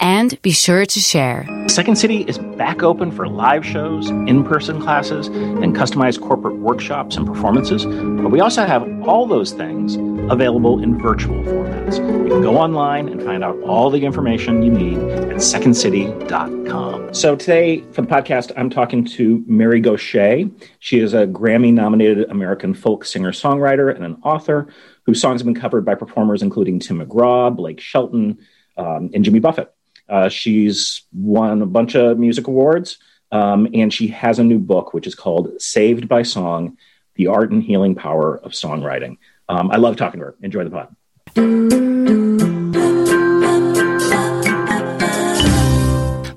and be sure to share. Second City is back open for live shows, in person classes, and customized corporate workshops and performances. But we also have all those things available in virtual formats. You can go online and find out all the information you need at secondcity.com. So today for the podcast, I'm talking to Mary Gauthier. She is a Grammy nominated American folk singer songwriter and an author whose songs have been covered by performers including Tim McGraw, Blake Shelton, um, and Jimmy Buffett. Uh, she's won a bunch of music awards, um, and she has a new book, which is called Saved by Song The Art and Healing Power of Songwriting. Um, I love talking to her. Enjoy the pod.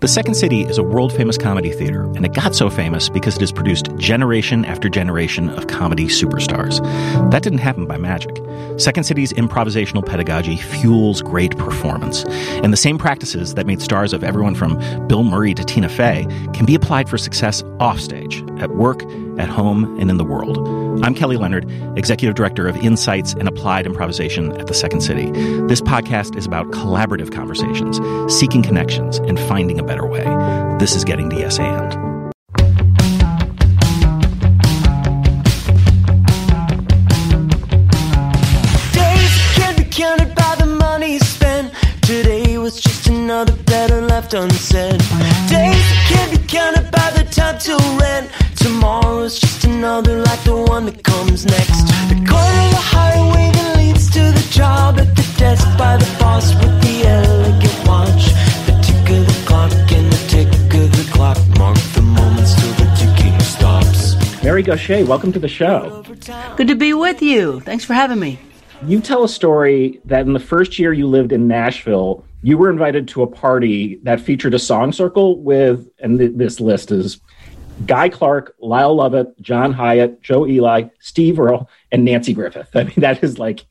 The Second City is a world famous comedy theater, and it got so famous because it has produced generation after generation of comedy superstars. That didn't happen by magic. Second City's improvisational pedagogy fuels great performance, and the same practices that made stars of everyone from Bill Murray to Tina Fey can be applied for success offstage, at work, at home, and in the world. I'm Kelly Leonard, Executive Director of Insights and Applied Improvisation at the Second City. This podcast is about collaborative conversations, seeking connections, and finding a better way. This is Getting to Yes And. Days Mary Gauthier, welcome to the show. Good to be with you. Thanks for having me. You tell a story that in the first year you lived in Nashville, you were invited to a party that featured a song circle with, and th- this list is Guy Clark, Lyle Lovett, John Hiatt, Joe Ely, Steve Earle, and Nanci Griffith. I mean, that is like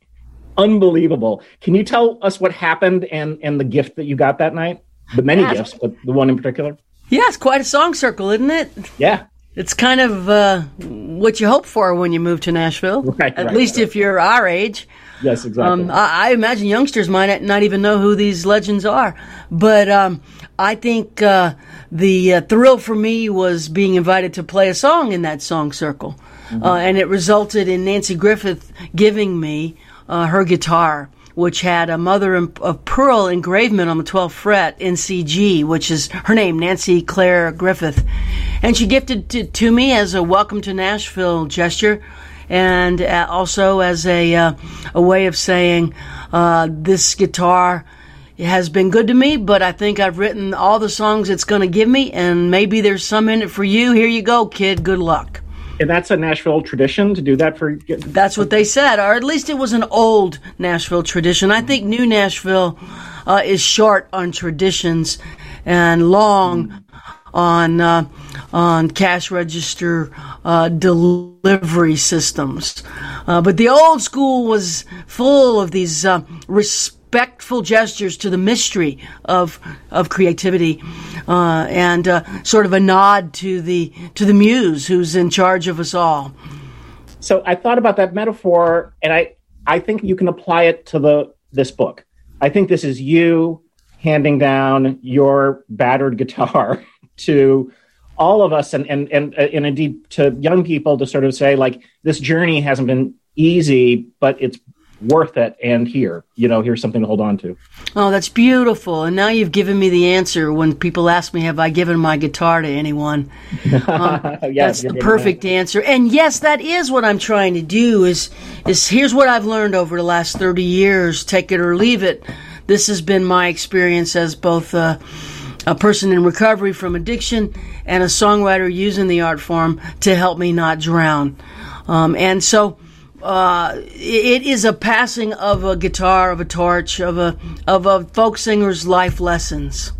unbelievable. Can you tell us what happened and and the gift that you got that night? The many Yeah. gifts, but the one in particular. Yeah, it's quite a song circle, isn't it? Yeah, It's kind of uh, what you hope for when you move to Nashville. Right, At right, least right. if you're our age. yes, exactly. Um, I, I imagine youngsters might not even know who these legends are. But um, I think uh, the uh, thrill for me was being invited to play a song in that song circle. Uh, and it resulted in Nanci Griffith giving me uh, her guitar, which had a mother of pearl engravement on the 12th fret in CG, which is her name, Nanci Claire Griffith. And she gifted it to me as a welcome to Nashville gesture and uh, also as a uh, a way of saying uh, this guitar has been good to me, but I think I've written all the songs it's going to give me, and maybe there's some in it for you. Here you go, kid. Good luck. And that's a Nashville tradition to do that for. That's what they said, or at least it was an old Nashville tradition. I think new Nashville uh, is short on traditions and long on uh, on cash register uh, delivery systems. Uh, but the old school was full of these uh, respectful gestures to the mystery of of creativity, uh, and uh, sort of a nod to the to the muse who's in charge of us all. So I thought about that metaphor, and I I think you can apply it to the this book. I think this is you handing down your battered guitar to all of us, and and and and indeed to young people to sort of say like this journey hasn't been easy, but it's worth it. And here, you know, here's something to hold on to. Oh, that's beautiful. And now you've given me the answer when people ask me, have I given my guitar to anyone? Um, Yeah, that's the perfect answer. And yes, that is what I'm trying to do is, is here's what I've learned over the last 30 years, take it or leave it. This has been my experience as both a, a person in recovery from addiction and a songwriter using the art form to help me not drown. Um, and so, uh, it is a passing of a guitar, of a torch, of a of a folk singer's life lessons.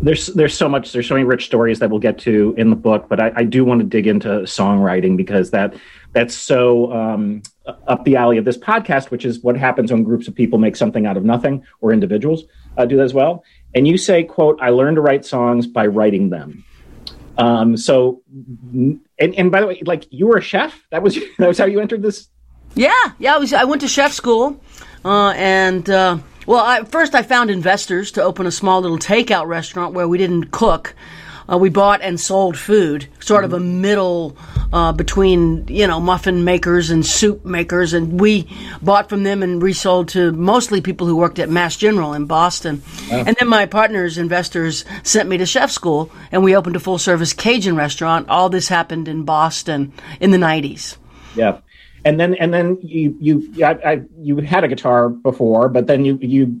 there's there's so much there's so many rich stories that we'll get to in the book but i, I do want to dig into songwriting because that that's so um, up the alley of this podcast which is what happens when groups of people make something out of nothing or individuals uh, do that as well and you say quote i learned to write songs by writing them Um, so, and, and by the way, like you were a chef. That was that was how you entered this. Yeah, yeah. I was. I went to chef school, uh, and uh, well, I, first I found investors to open a small little takeout restaurant where we didn't cook. Uh, we bought and sold food, sort of a middle uh, between you know muffin makers and soup makers, and we bought from them and resold to mostly people who worked at Mass General in Boston. And then my partners, investors, sent me to chef school, and we opened a full service Cajun restaurant. All this happened in Boston in the nineties. Yeah, and then and then you you I, I, you had a guitar before, but then you you.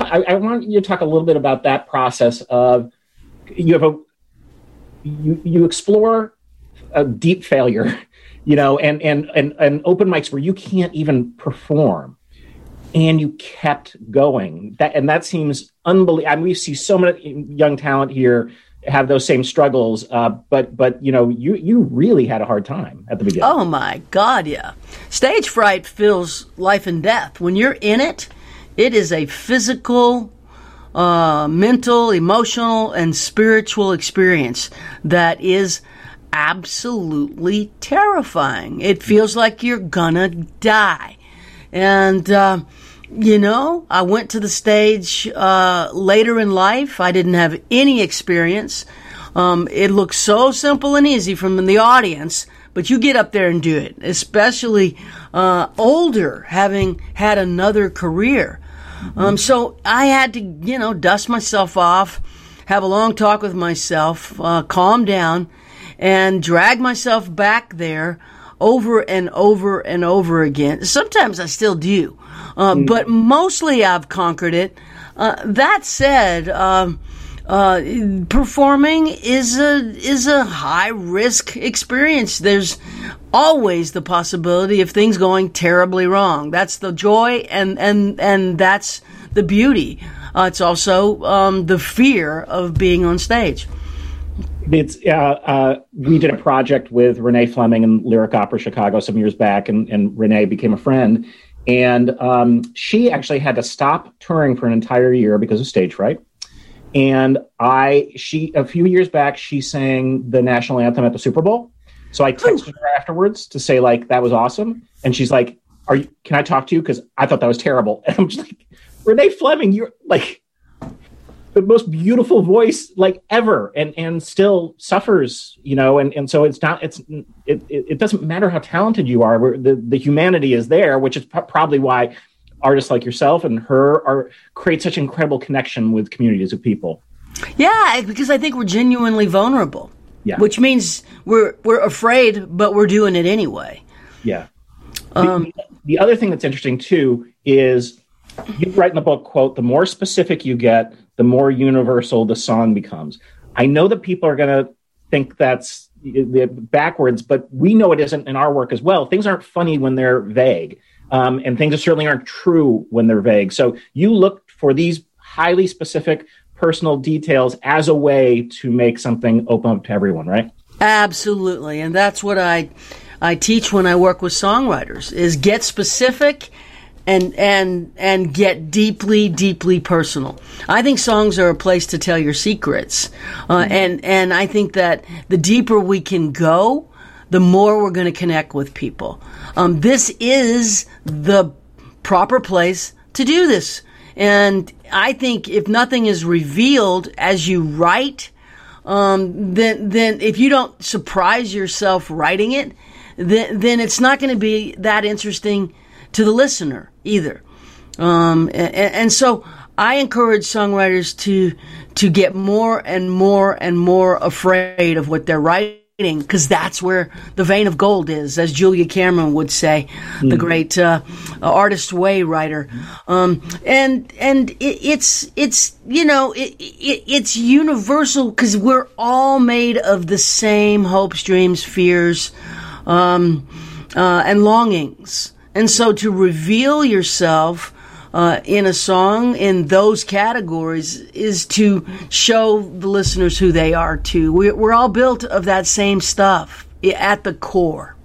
I want you to talk a little bit about that process of you have a you you explore a deep failure, you know, and and and and open mics where you can't even perform, and you kept going. That and that seems unbelievable. I mean, we see so many young talent here have those same struggles, uh, but but you know, you you really had a hard time at the beginning. Oh my God, yeah. Stage fright feels life and death. When you're in it, it is a physical uh, mental, emotional, and spiritual experience that is absolutely terrifying. It feels like you're gonna die. And, uh, you know, I went to the stage uh, later in life. I didn't have any experience. Um, it looks so simple and easy from the audience, but you get up there and do it, especially uh, older, having had another career. Um, so I had to, you know, dust myself off, have a long talk with myself, uh, calm down, and drag myself back there over and over and over again. Sometimes I still do, uh, but mostly I've conquered it. Uh, that said, um, uh, performing is a is a high risk experience. There's always the possibility of things going terribly wrong. That's the joy, and and and that's the beauty. Uh, it's also um, the fear of being on stage. It's uh, uh, we did a project with Renee Fleming and Lyric Opera Chicago some years back, and, and Renee became a friend. And um, she actually had to stop touring for an entire year because of stage fright. And I, she, a few years back, she sang the national anthem at the Super Bowl. So I texted her afterwards to say like that was awesome, and she's like, "Are you? Can I talk to you? Because I thought that was terrible." And I'm just like, Renee Fleming, you're like the most beautiful voice like ever, and and still suffers, you know. And and so it's not it's it it doesn't matter how talented you are. The the humanity is there, which is p- probably why artists like yourself and her are create such incredible connection with communities of people. Yeah, because I think we're genuinely vulnerable. Yeah. Which means we're we're afraid, but we're doing it anyway. Yeah. Um, the, the, other thing that's interesting too is you write in the book, quote, the more specific you get, the more universal the song becomes. I know that people are going to think that's backwards, but we know it isn't in our work as well. Things aren't funny when they're vague, um, and things certainly aren't true when they're vague. So you look for these highly specific personal details as a way to make something open up to everyone, right? Absolutely, and that's what I I teach when I work with songwriters is get specific and and and get deeply deeply personal. I think songs are a place to tell your secrets. Uh, and and I think that the deeper we can go, the more we're going to connect with people. Um, this is the proper place to do this. And I think if nothing is revealed as you write, um, then then if you don't surprise yourself writing it, then then it's not going to be that interesting to the listener either. Um, and, and so I encourage songwriters to to get more and more and more afraid of what they're writing because that's where the vein of gold is, as Julia Cameron would say, mm. the great uh, artist way writer. Um, and and it, it's it's you know it, it, it's universal because we're all made of the same hopes, dreams, fears, um, uh, and longings. And so to reveal yourself uh, in a song in those categories is to show the listeners who they are too. We're, we're all built of that same stuff at the core.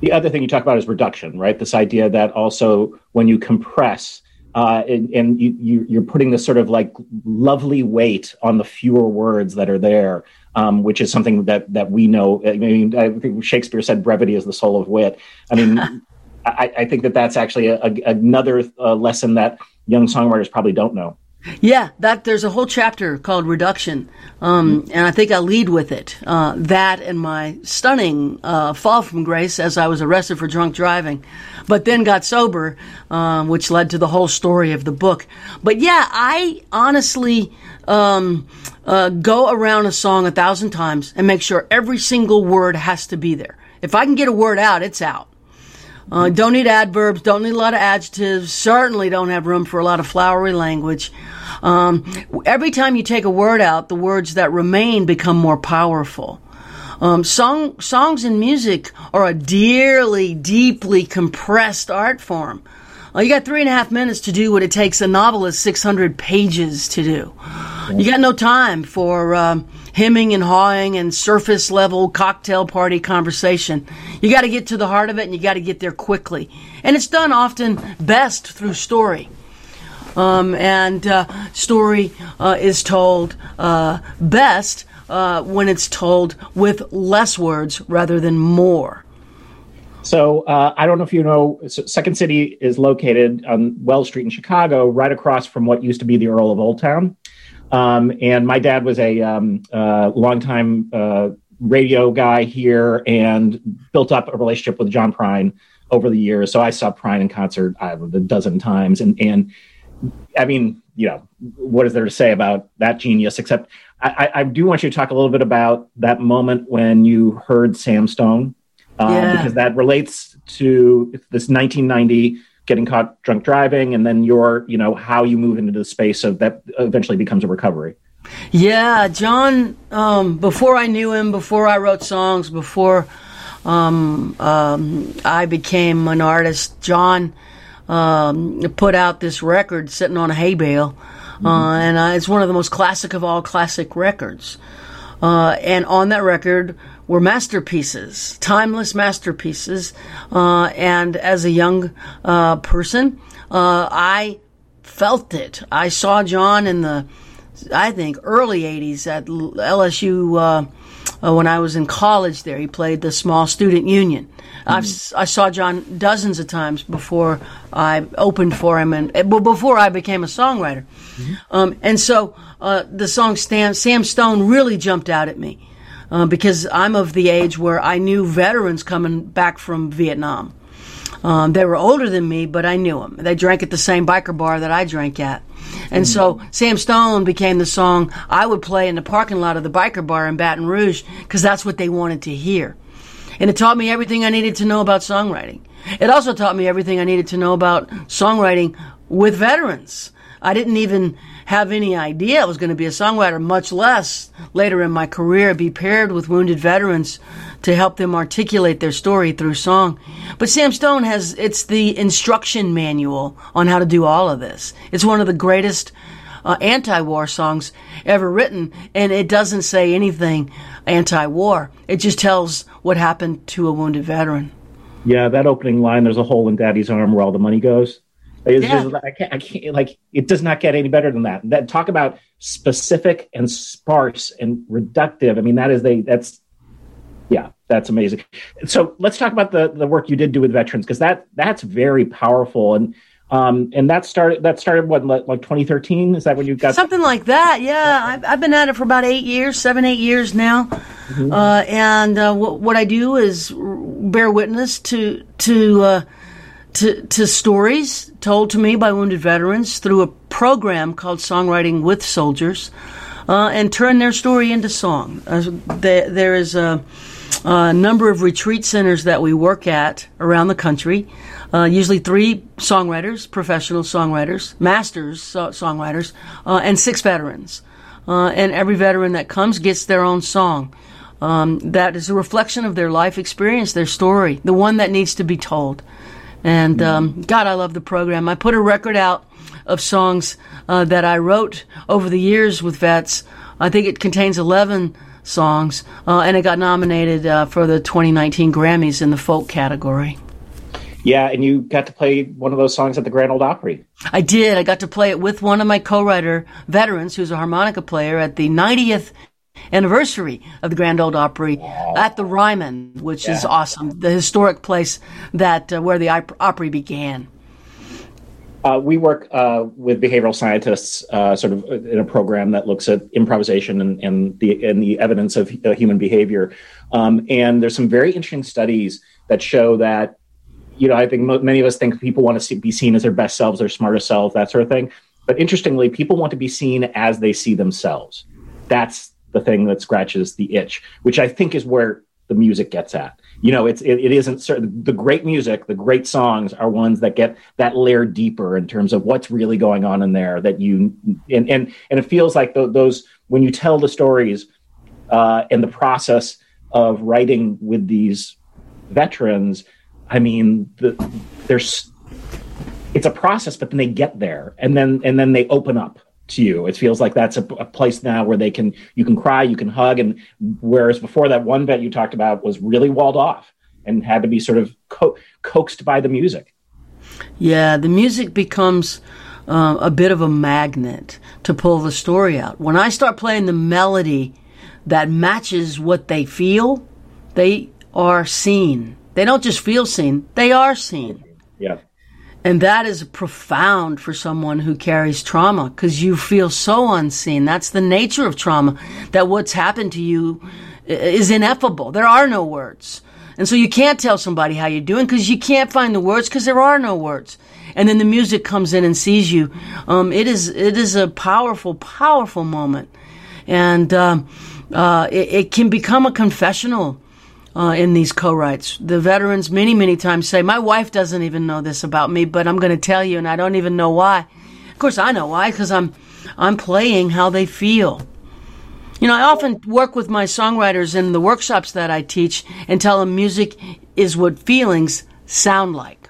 The other thing you talk about is reduction, right? This idea that also when you compress, uh, and, and you, you, are putting this sort of like lovely weight on the fewer words that are there. um, which is something that that we know. I mean, I think Shakespeare said brevity is the soul of wit. I mean, I, I, think that that's actually a, a, another uh, lesson that young songwriters probably don't know. Yeah, that there's a whole chapter called reduction, um, mm-hmm. and I think I lead with it. Uh, that and my stunning uh, fall from grace as I was arrested for drunk driving, but then got sober, uh, which led to the whole story of the book. But yeah, I honestly um, uh, go around a song a thousand times and make sure every single word has to be there. If I can get a word out, it's out. Uh, don't need adverbs, don't need a lot of adjectives, certainly don't have room for a lot of flowery language. Um, every time you take a word out, the words that remain become more powerful. Um, song, songs and music are a dearly, deeply compressed art form. Uh, you got three and a half minutes to do what it takes a novelist 600 pages to do. You got no time for um, hemming and hawing and surface level cocktail party conversation. You got to get to the heart of it and you got to get there quickly. And it's done often best through story. Um, and uh, story uh, is told uh, best uh, when it's told with less words rather than more. So uh, I don't know if you know, Second City is located on Wells Street in Chicago, right across from what used to be the Earl of Old Town. Um, and my dad was a um, uh, longtime uh, radio guy here and built up a relationship with John Prine over the years. So I saw Prine in concert I a dozen times. And, and I mean, you know, what is there to say about that genius? Except I, I do want you to talk a little bit about that moment when you heard Sam Stone, um, yeah. because that relates to this 1990 getting caught drunk driving and then your you know how you move into the space of that eventually becomes a recovery. Yeah john um, before i knew him before i wrote songs before um, um, i became an artist john um, put out this record sitting on a hay bale. Mm-hmm. uh, and uh, it's one of the most classic of all classic records uh, and on that record were masterpieces, timeless masterpieces. Uh, and as a young uh, person, uh, I felt it. I saw John in the, I think, early 80s at LSU uh, uh, when I was in college there. He played the small student union. Mm-hmm. i saw John dozens of times before I opened for him and before I became a songwriter. Mm-hmm. Um, and so uh, the song Sam, Sam Stone really jumped out at me uh, because I'm of the age where I knew veterans coming back from Vietnam. Um, they were older than me, but I knew them. They drank at the same biker bar that I drank at. And mm so Sam Stone became the song I would play in the parking lot of the biker bar in Baton Rouge because that's what they wanted to hear. And it taught me everything I needed to know about songwriting. It also taught me everything I needed to know about songwriting with veterans. I didn't even have any idea I was going to be a songwriter, much less later in my career be paired with wounded veterans to help them articulate their story through song. But Sam Stone has, it's the instruction manual on how to do all of this. It's one of the greatest uh, anti-war songs ever written, and it doesn't say anything anti-war. It just tells what happened to a wounded veteran. Yeah, that opening line, there's a hole in daddy's arm where all the money goes. It's yeah. just I can't, I can't like it does not get any better than that. That talk about specific and sparse and reductive. I mean, that is they that's yeah, that's amazing. So let's talk about the the work you did do with veterans because that that's very powerful and um and that started that started what like 2013 is that when you got something like that yeah I've, I've been at it for about eight years seven eight years now mm-hmm. uh, and uh, w- what I do is bear witness to to uh, to, to stories told to me by wounded veterans through a program called Songwriting with Soldiers uh, and turn their story into song. Uh, there, there is a, a, number of retreat centers that we work at around the country. Uh, usually three songwriters, professional songwriters, masters so- songwriters, uh, and six veterans. Uh, and every veteran that comes gets their own song. Um, that is a reflection of their life experience, their story, the one that needs to be told. And um, God, I love the program. I put a record out of songs uh, that I wrote over the years with vets. I think it contains 11 songs, uh, and it got nominated uh, for the 2019 Grammys in the folk category. Yeah, and you got to play one of those songs at the Grand Ole Opry. I did. I got to play it with one of my co-writer veterans, who's a harmonica player, at the 90th anniversary of the Grand Ole Opry at the Ryman, which is awesome. The historic place that uh, where the Opry began. Uh, we work uh, with behavioral scientists, uh, sort of in a program that looks at improvisation and, and the and the evidence of uh, human behavior. Um, and there's some very interesting studies that show that, you know, I think mo- many of us think people want to see, be seen as their best selves, their smartest selves, that sort of thing. But interestingly, people want to be seen as they see themselves. That's the thing that scratches the itch, which I think is where the music gets at you know it's it, it isn't certain the great music the great songs are ones that get that layer deeper in terms of what's really going on in there that you and and, and it feels like th- those when you tell the stories uh, and the process of writing with these veterans i mean the, there's it's a process but then they get there and then and then they open up to you. It feels like that's a, a, place now where they can you can cry, you can hug, and whereas before that one vet you talked about was really walled off and had to be sort of co- coaxed by the music. Yeah, the music becomes uh, a bit of a magnet to pull the story out. When I start playing the melody that matches what they feel, they are seen. They don't just feel seen; they are seen. Yeah. And that is profound for someone who carries trauma because you feel so unseen. That's the nature of trauma, that what's happened to you is ineffable. There are no words. And so you can't tell somebody how you're doing because you can't find the words because there are no words. And then the music comes in and sees you. Um, it is it is a powerful, powerful moment, and um, uh, it, it can become a confessional uh, in these co-writes. The veterans many, many times say, "My wife doesn't even know this about me, but I'm going to tell you, and I don't even know why." Of course, I know why because I'm I'm playing how they feel. You know, I often work with my songwriters in the workshops that I teach and tell them music is what feelings sound like.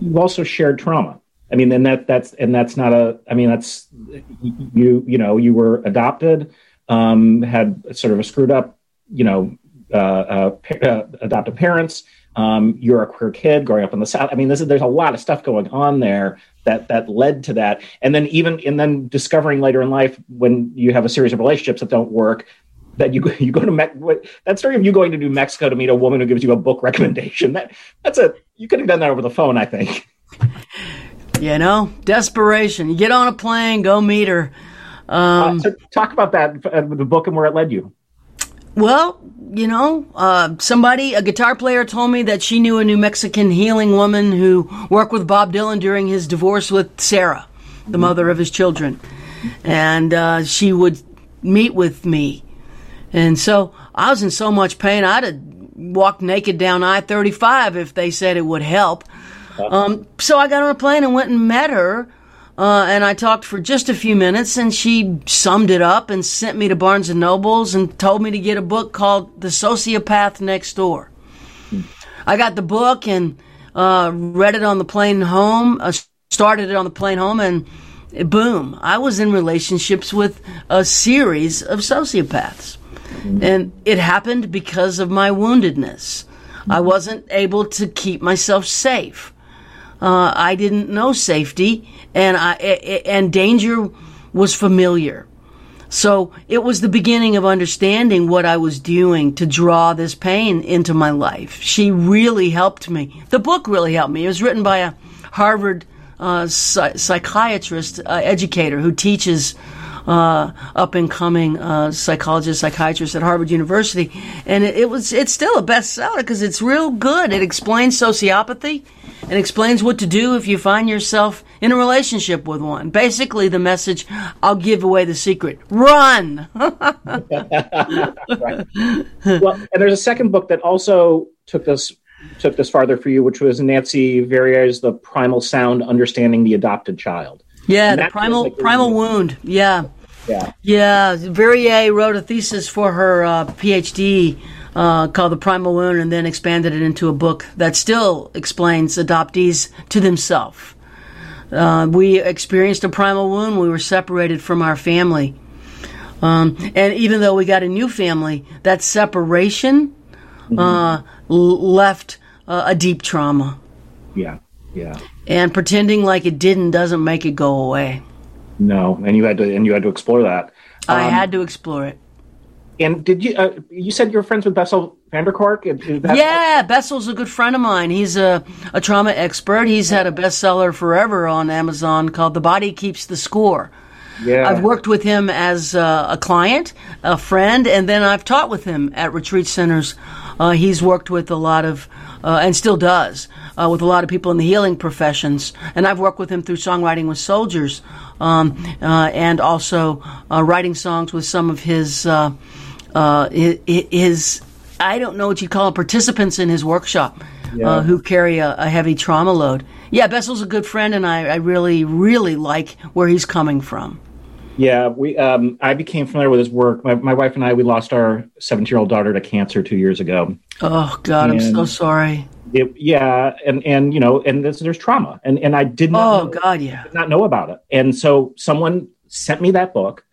You've also shared trauma. I mean, and that that's and that's not a. I mean, that's you. You know, you were adopted, um, had sort of a screwed up, you know, uh, uh, uh, adoptive parents. Um, you're a queer kid growing up in the South. I mean, is, there's a lot of stuff going on there that that led to that. And then even and then discovering later in life when you have a series of relationships that don't work, that you you go to Me- that story of you going to New Mexico to meet a woman who gives you a book recommendation. That that's a you could have done that over the phone, I think. You know, desperation. You get on a plane, go meet her. Um, uh, so talk about that the book and where it led you. Well, you know, uh, somebody, a guitar player told me that she knew a New Mexican healing woman who worked with Bob Dylan during his divorce with Sarah, the mother of his children. And uh, she would meet with me. And so I was in so much pain, I'd have walked naked down I 35 if they said it would help. Uh-huh. Um, so I got on a plane and went and met her uh, and I talked for just a few minutes, and she summed it up and sent me to Barnes and Nobles and told me to get a book called The Sociopath Next Door. I got the book and uh, read it on the plane home. Uh, started it on the plane home, and boom, I was in relationships with a series of sociopaths, and it happened because of my woundedness. I wasn't able to keep myself safe. Uh, I didn't know safety, and I and danger was familiar. So it was the beginning of understanding what I was doing to draw this pain into my life. She really helped me. The book really helped me. It was written by a Harvard uh, psychiatrist, uh, educator who teaches uh, up and coming uh, psychologist, psychiatrist at Harvard University, and it, it was it's still a bestseller because it's real good. It explains sociopathy and explains what to do if you find yourself in a relationship with one. Basically, the message I'll give away the secret run. right. Well, and there's a second book that also took this took this farther for you, which was Nancy Verrier's The Primal Sound Understanding the Adopted Child. Yeah, and the primal like primal wound. Yeah. Yeah. Yeah. Verrier wrote a thesis for her uh, PhD uh, called The Primal Wound and then expanded it into a book that still explains adoptees to themselves. Uh, we experienced a primal wound. We were separated from our family. Um, and even though we got a new family, that separation mm-hmm. uh, l- left uh, a deep trauma. Yeah, yeah. And pretending like it didn't doesn't make it go away. No, and you had to and you had to explore that. I Um, had to explore it. And did you? Uh, you said you were friends with Bessel van der Kolk. Is that- Yeah, Bessel's a good friend of mine. He's a, a trauma expert. He's had a bestseller forever on Amazon called The Body Keeps the Score. yeah. I've worked with him as uh, a client, a friend, and then I've taught with him at retreat centers. Uh, he's worked with a lot of, uh, and still does, uh, with a lot of people in the healing professions. And I've worked with him through songwriting with soldiers, um, uh, and also uh, writing songs with some of his, uh, uh, hi- hi- his, I don't know what you'd call them, participants in his workshop. Uh, who carry a, a heavy trauma load. Yeah, Bessel's a good friend, and I, I really, really like where he's coming from. Yeah, we. Um, I became familiar with his work. My, my wife and I, we lost our 17 year old daughter to cancer two years ago. Oh God, I'm so sorry. It, yeah, and and you know, and there's, there's trauma, and and I did not Oh know, God, yeah. did not know about it, and so someone sent me that book,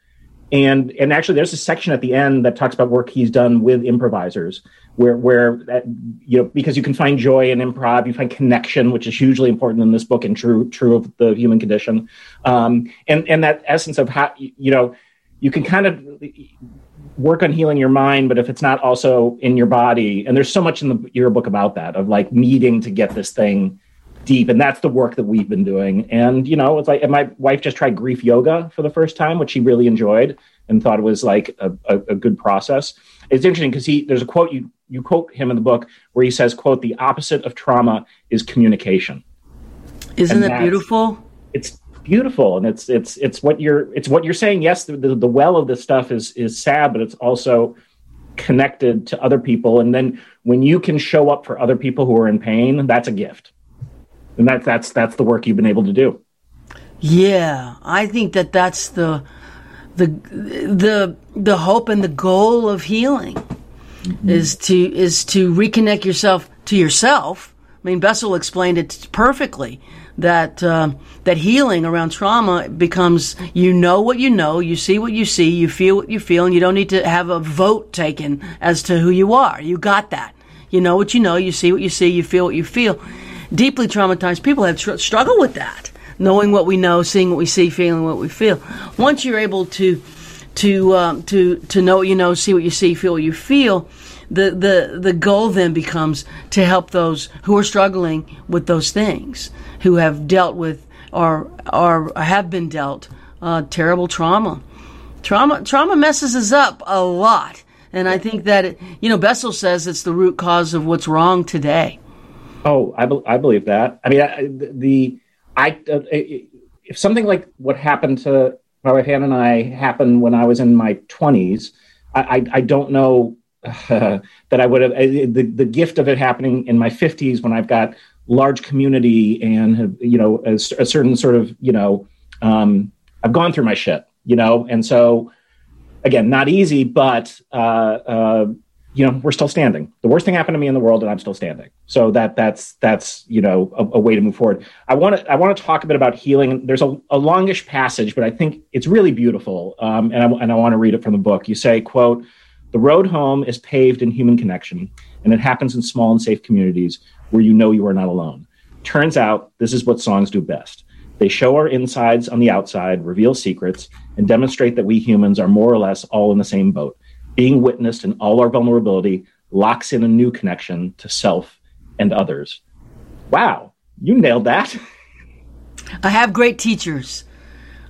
and and actually there's a section at the end that talks about work he's done with improvisers, where where that, you know because you can find joy in improv, you find connection, which is hugely important in this book and true true of the human condition, um, and and that essence of how you know you can kind of work on healing your mind, but if it's not also in your body, and there's so much in the, your book about that of like needing to get this thing deep, and that's the work that we've been doing. And you know, it's like and my wife just tried grief yoga for the first time, which she really enjoyed and thought it was like a, a, a good process. It's interesting because he there's a quote you you quote him in the book where he says, "quote The opposite of trauma is communication." Isn't And it beautiful? it's beautiful and it's it's it's what you're it's what you're saying yes the, the, the well of this stuff is is sad but it's also connected to other people and then when you can show up for other people who are in pain that's a gift and that that's that's the work you've been able to do Yeah, I think that that's the the the the hope and the goal of healing is to is to reconnect yourself to yourself. I mean, Bessel explained it perfectly that uh, that healing around trauma becomes you know what you know, you see what you see, you feel what you feel, and you don't need to have a vote taken as to who you are. You got that. You know what you know, you see what you see, you feel what you feel. Deeply traumatized people have tr- struggled with that, knowing what we know, seeing what we see, feeling what we feel. Once you're able to to um, to to know what you know, see what you see, feel what you feel. The, the the goal then becomes to help those who are struggling with those things, who have dealt with or or have been dealt uh, terrible trauma. Trauma trauma messes us up a lot, and I think that it, you know Bessel says it's the root cause of what's wrong today. Oh i, be- I believe that. I mean I, the i uh, if something like what happened to my wife Hannah and i happened when i was in my 20s i i, I don't know uh, that I would have uh, the the gift of it happening in my 50s when I've got large community and you know a, a certain sort of you know um, I've gone through my shit you know? And so again not easy but uh, uh, you know we're still standing the worst thing happened to me in the world and I'm still standing so that that's that's you know a, a way to move forward I want to I want to talk a bit about healing there's a, a longish passage but I think it's really beautiful um, and I, and I want to read it from the book you say quote the road home is paved in human connection, and it happens in small and safe communities where you know you are not alone. Turns out this is what songs do best. They show our insides on the outside, reveal secrets, and demonstrate that we humans are more or less all in the same boat. Being witnessed in all our vulnerability locks in a new connection to self and others. Wow, you nailed that. I have great teachers.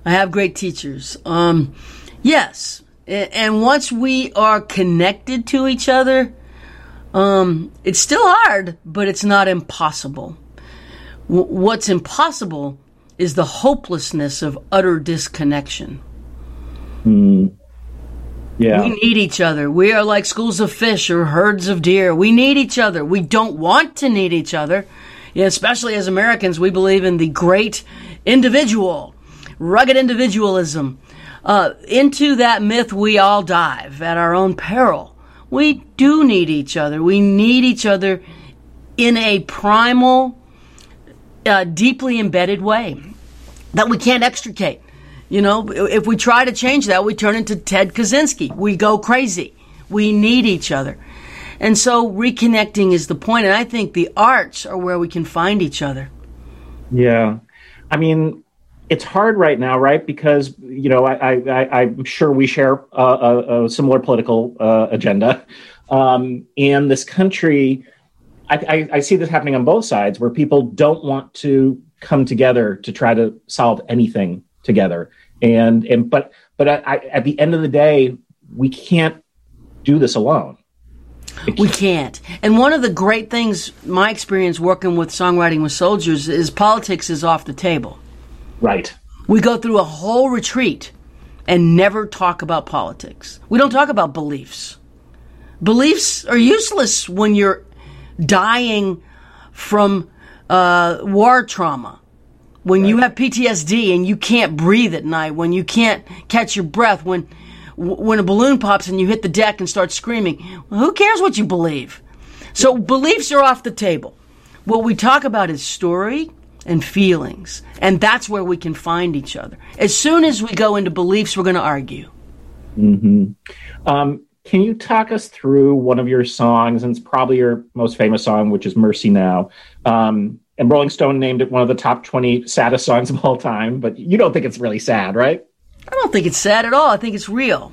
I have great teachers. Um, yes, and once we are connected to each other, um, it's still hard, but it's not impossible. W- what's impossible is the hopelessness of utter disconnection. Yeah. We need each other. We are like schools of fish or herds of deer. We need each other. We don't want to need each other. Yeah, especially as Americans, we believe in the great individual, rugged individualism. Uh, into that myth, we all dive at our own peril. We do need each other. We need each other in a primal, uh, deeply embedded way that we can't extricate. You know, if we try to change that, we turn into Ted Kaczynski. We go crazy. We need each other. And so reconnecting is the point. and I think the arts are where we can find each other. Yeah. I mean, it's hard right now, right? Because you know, I, am sure we share a, a, a similar political uh, agenda, um, and this country. I, I, I see this happening on both sides, where people don't want to come together to try to solve anything together, and and but but I, at the end of the day, we can't do this alone. We can't. And one of the great things, my experience working with songwriting with soldiers, is politics is off the table. Right. We go through a whole retreat and never talk about politics. We don't talk about beliefs. Beliefs are useless when you're dying from uh, war trauma. When right. you have PTSD and you can't breathe at night, when you can't catch your breath, when when a balloon pops and you hit the deck and start screaming, well, who cares what you believe? So beliefs are off the table. What we talk about is story and feelings, and that's where we can find each other. As soon as we go into beliefs, we're going to argue. Mm-hmm. Um, can you talk us through one of your songs, and it's probably your most famous song, which is "Mercy Now"? Um, and Rolling Stone named it one of the top 20 saddest songs of all time, but you don't think it's really sad, right? I don't think it's sad at all. I think it's real.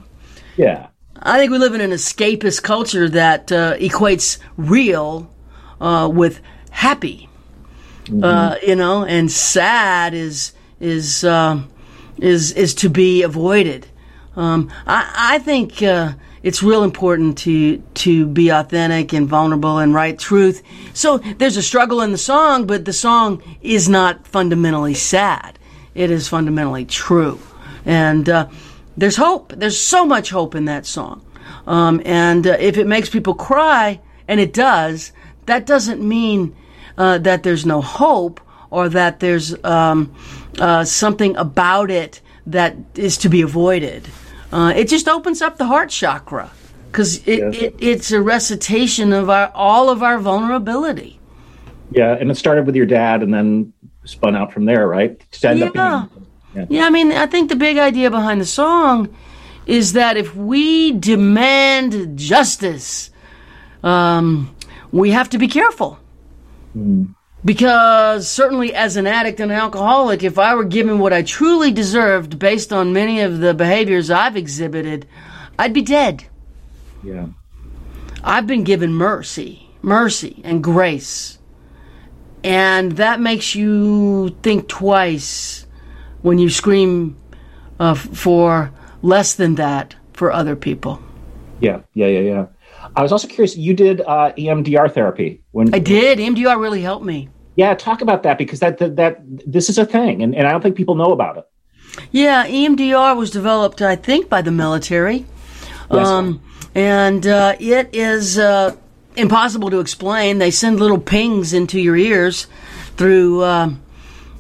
Yeah. I think we live in an escapist culture that uh, equates real uh, with happy. Mm-hmm. Uh, you know, and sad is is uh, is is to be avoided. Um, I, I, think uh, it's real important to to be authentic and vulnerable and write truth. So there's a struggle in the song, but the song is not fundamentally sad. It is fundamentally true. And uh, there's hope. There's so much hope in that song. Um, and uh, if it makes people cry, and it does, that doesn't mean uh, that there's no hope or that there's um, uh, something about it that is to be avoided. Uh, it just opens up the heart chakra because it, yes. it, it's a recitation of our all of our vulnerability. Yeah, and it started with your dad, and then spun out from there, right? yeah. Yeah. yeah, I mean, I think the big idea behind the song is that if we demand justice, um, we have to be careful. Mm. Because certainly, as an addict and an alcoholic, if I were given what I truly deserved based on many of the behaviors I've exhibited, I'd be dead. Yeah. I've been given mercy, mercy, and grace. And that makes you think twice when you scream uh, for less than that for other people. Yeah, yeah, yeah, yeah. I was also curious. You did uh, EMDR therapy when I did. EMDR really helped me. Yeah, talk about that because that that, that this is a thing, and, and I don't think people know about it. Yeah, EMDR was developed, I think, by the military, yes. um, and uh, it is uh, impossible to explain. They send little pings into your ears through. Um,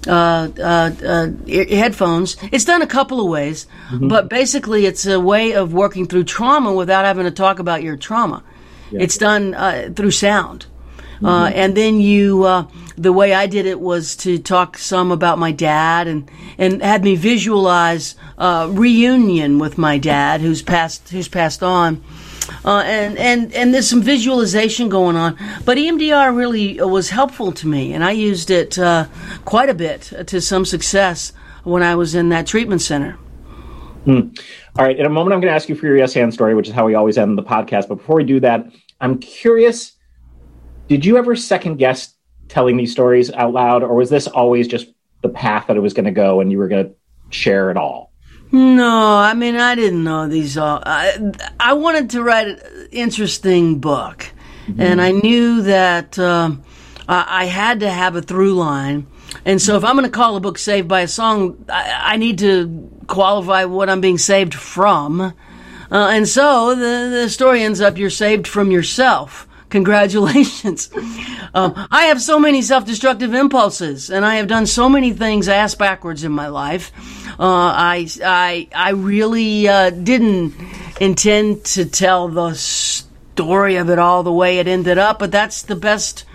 uh, uh, uh, headphones. It's done a couple of ways, mm-hmm. but basically, it's a way of working through trauma without having to talk about your trauma. Yeah. It's done uh, through sound. Uh, mm-hmm. and then you, uh, the way I did it was to talk some about my dad and, and had me visualize reunion with my dad who's passed who's passed on. Uh, and and and there's some visualization going on. But EMDR really was helpful to me, and I used it uh, quite a bit to some success when I was in that treatment center. Hmm. All right, in a moment, I'm going to ask you for your yes and story, which is how we always end the podcast. But before we do that, I'm curious: Did you ever second guess telling these stories out loud, or was this always just the path that it was going to go, and you were going to share it all? No, I mean I didn't know these all. I, I wanted to write an interesting book, mm-hmm. and I knew that um, I, I, had to have a through line. And so, if I'm going to call a book "Saved by a Song," I, I need to qualify what I'm being saved from. Uh, and so, the the story ends up: you're saved from yourself. Congratulations. Um, I have so many self destructive impulses, and I have done so many things ass backwards in my life. Uh, I, I, I really uh, didn't intend to tell the story of it all the way it ended up, but that's the best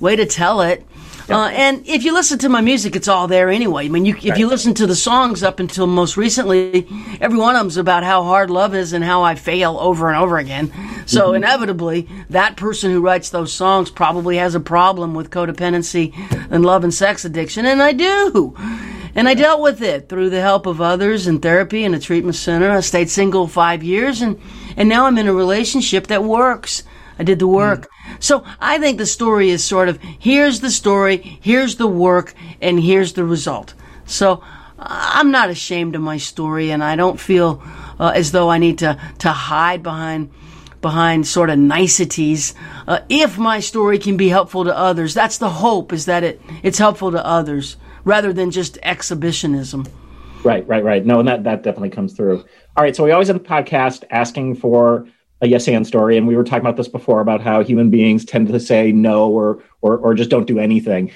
way to tell it. Uh, and if you listen to my music, it's all there anyway. I mean, you, if you listen to the songs up until most recently, every one of them's about how hard love is and how I fail over and over again. So mm-hmm. inevitably, that person who writes those songs probably has a problem with codependency and love and sex addiction, and I do. And I dealt with it through the help of others and therapy and a treatment center. I stayed single five years and, and now I'm in a relationship that works. I did the work. Mm. So I think the story is sort of here's the story, here's the work, and here's the result. So I'm not ashamed of my story, and I don't feel uh, as though I need to to hide behind behind sort of niceties. Uh, if my story can be helpful to others, that's the hope is that it it's helpful to others rather than just exhibitionism. Right, right, right. No, and that that definitely comes through. All right, so we always have the podcast asking for a yes and story, and we were talking about this before about how human beings tend to say no or or, or just don't do anything.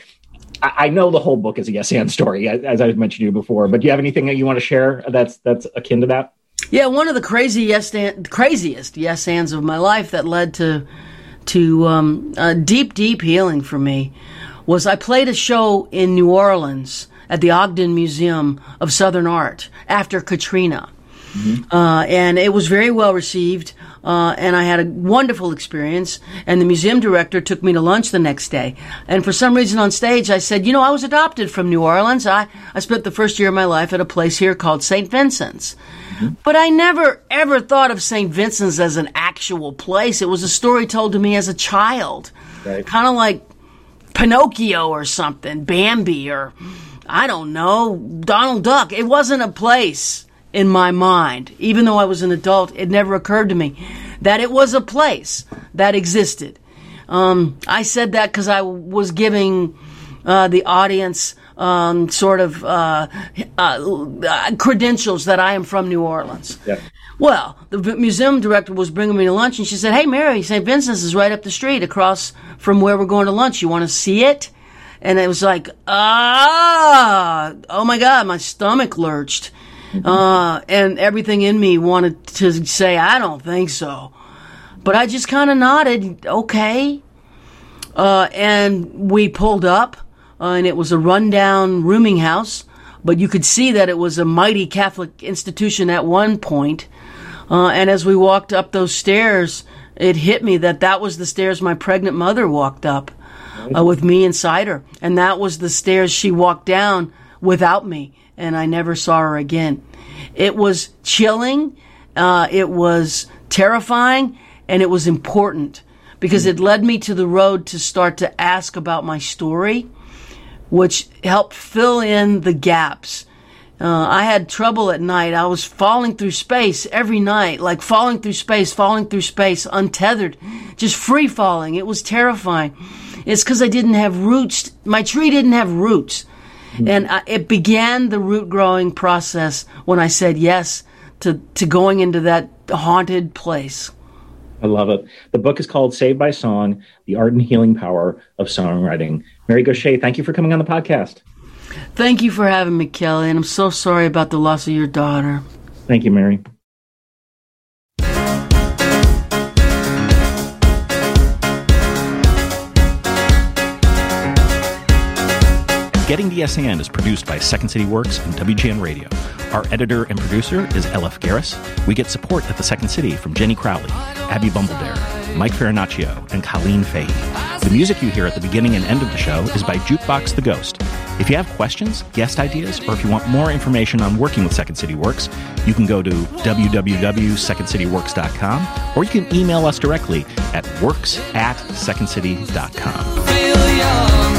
I know the whole book is a yes and story, as I mentioned to you before. But do you have anything that you want to share that's that's akin to that? Yeah, one of the crazy yes and, craziest yes ands of my life that led to to um, deep deep healing for me was I played a show in New Orleans at the Ogden Museum of Southern Art after Katrina. Mm-hmm. Uh, and it was very well received. Uh, and I had a wonderful experience. And the museum director took me to lunch the next day. And for some reason on stage, I said, you know, I was adopted from New Orleans. I, I spent the first year of my life at a place here called St. Vincent's. Mm-hmm. But I never ever thought of St. Vincent's as an actual place. It was a story told to me as a child. Right. Kind of like Pinocchio or something, Bambi or I don't know, Donald Duck. It wasn't a place in my mind. Even though I was an adult, it never occurred to me that it was a place that existed. Um, I said that because I was giving uh, the audience um, sort of uh, uh, credentials that I am from New Orleans. Yeah. Well, the museum director was bringing me to lunch, and she said, "Hey, Mary, St. Vincent's is right up the street, across from where we're going to lunch. You want to see it?" And it was like, ah, oh my God, my stomach lurched. Uh, and everything in me wanted to say, I don't think so. But I just kind of nodded, okay. Uh, and we pulled up, uh, and it was a rundown rooming house, but you could see that it was a mighty Catholic institution at one point. Uh, and as we walked up those stairs, it hit me that that was the stairs my pregnant mother walked up uh, with me inside her. And that was the stairs she walked down without me and I never saw her again. It was chilling, uh, it was terrifying, and it was important because it led me to the road to start to ask about my story, which helped fill in the gaps. Uh, I had trouble at night. I was falling through space every night, like falling through space, falling through space, untethered, just free falling. It was terrifying. It's because I didn't have roots. My tree didn't have roots. Mm-hmm. And I, it began the root growing process when I said yes to, to going into that haunted place. I love it. The book is called Saved by Song The Art and Healing Power of Songwriting. Mary Gauthier, thank you for coming on the podcast. Thank you for having me, Kelly, and I'm so sorry about the loss of your daughter. Thank you, Mary. Getting the Yes And is produced by Second City Works and WGN Radio. Our editor and producer is LF Garris. We get support at the Second City from Jenny Crowley, Abby Bumbledare, Mike Farinaccio, and Colleen Fahey. The music you hear at the beginning and end of the show is by Jukebox the Ghost. If you have questions, guest ideas, or if you want more information on working with Second City Works, you can go to www.secondcityworks.com or you can email us directly at works at secondcity.com.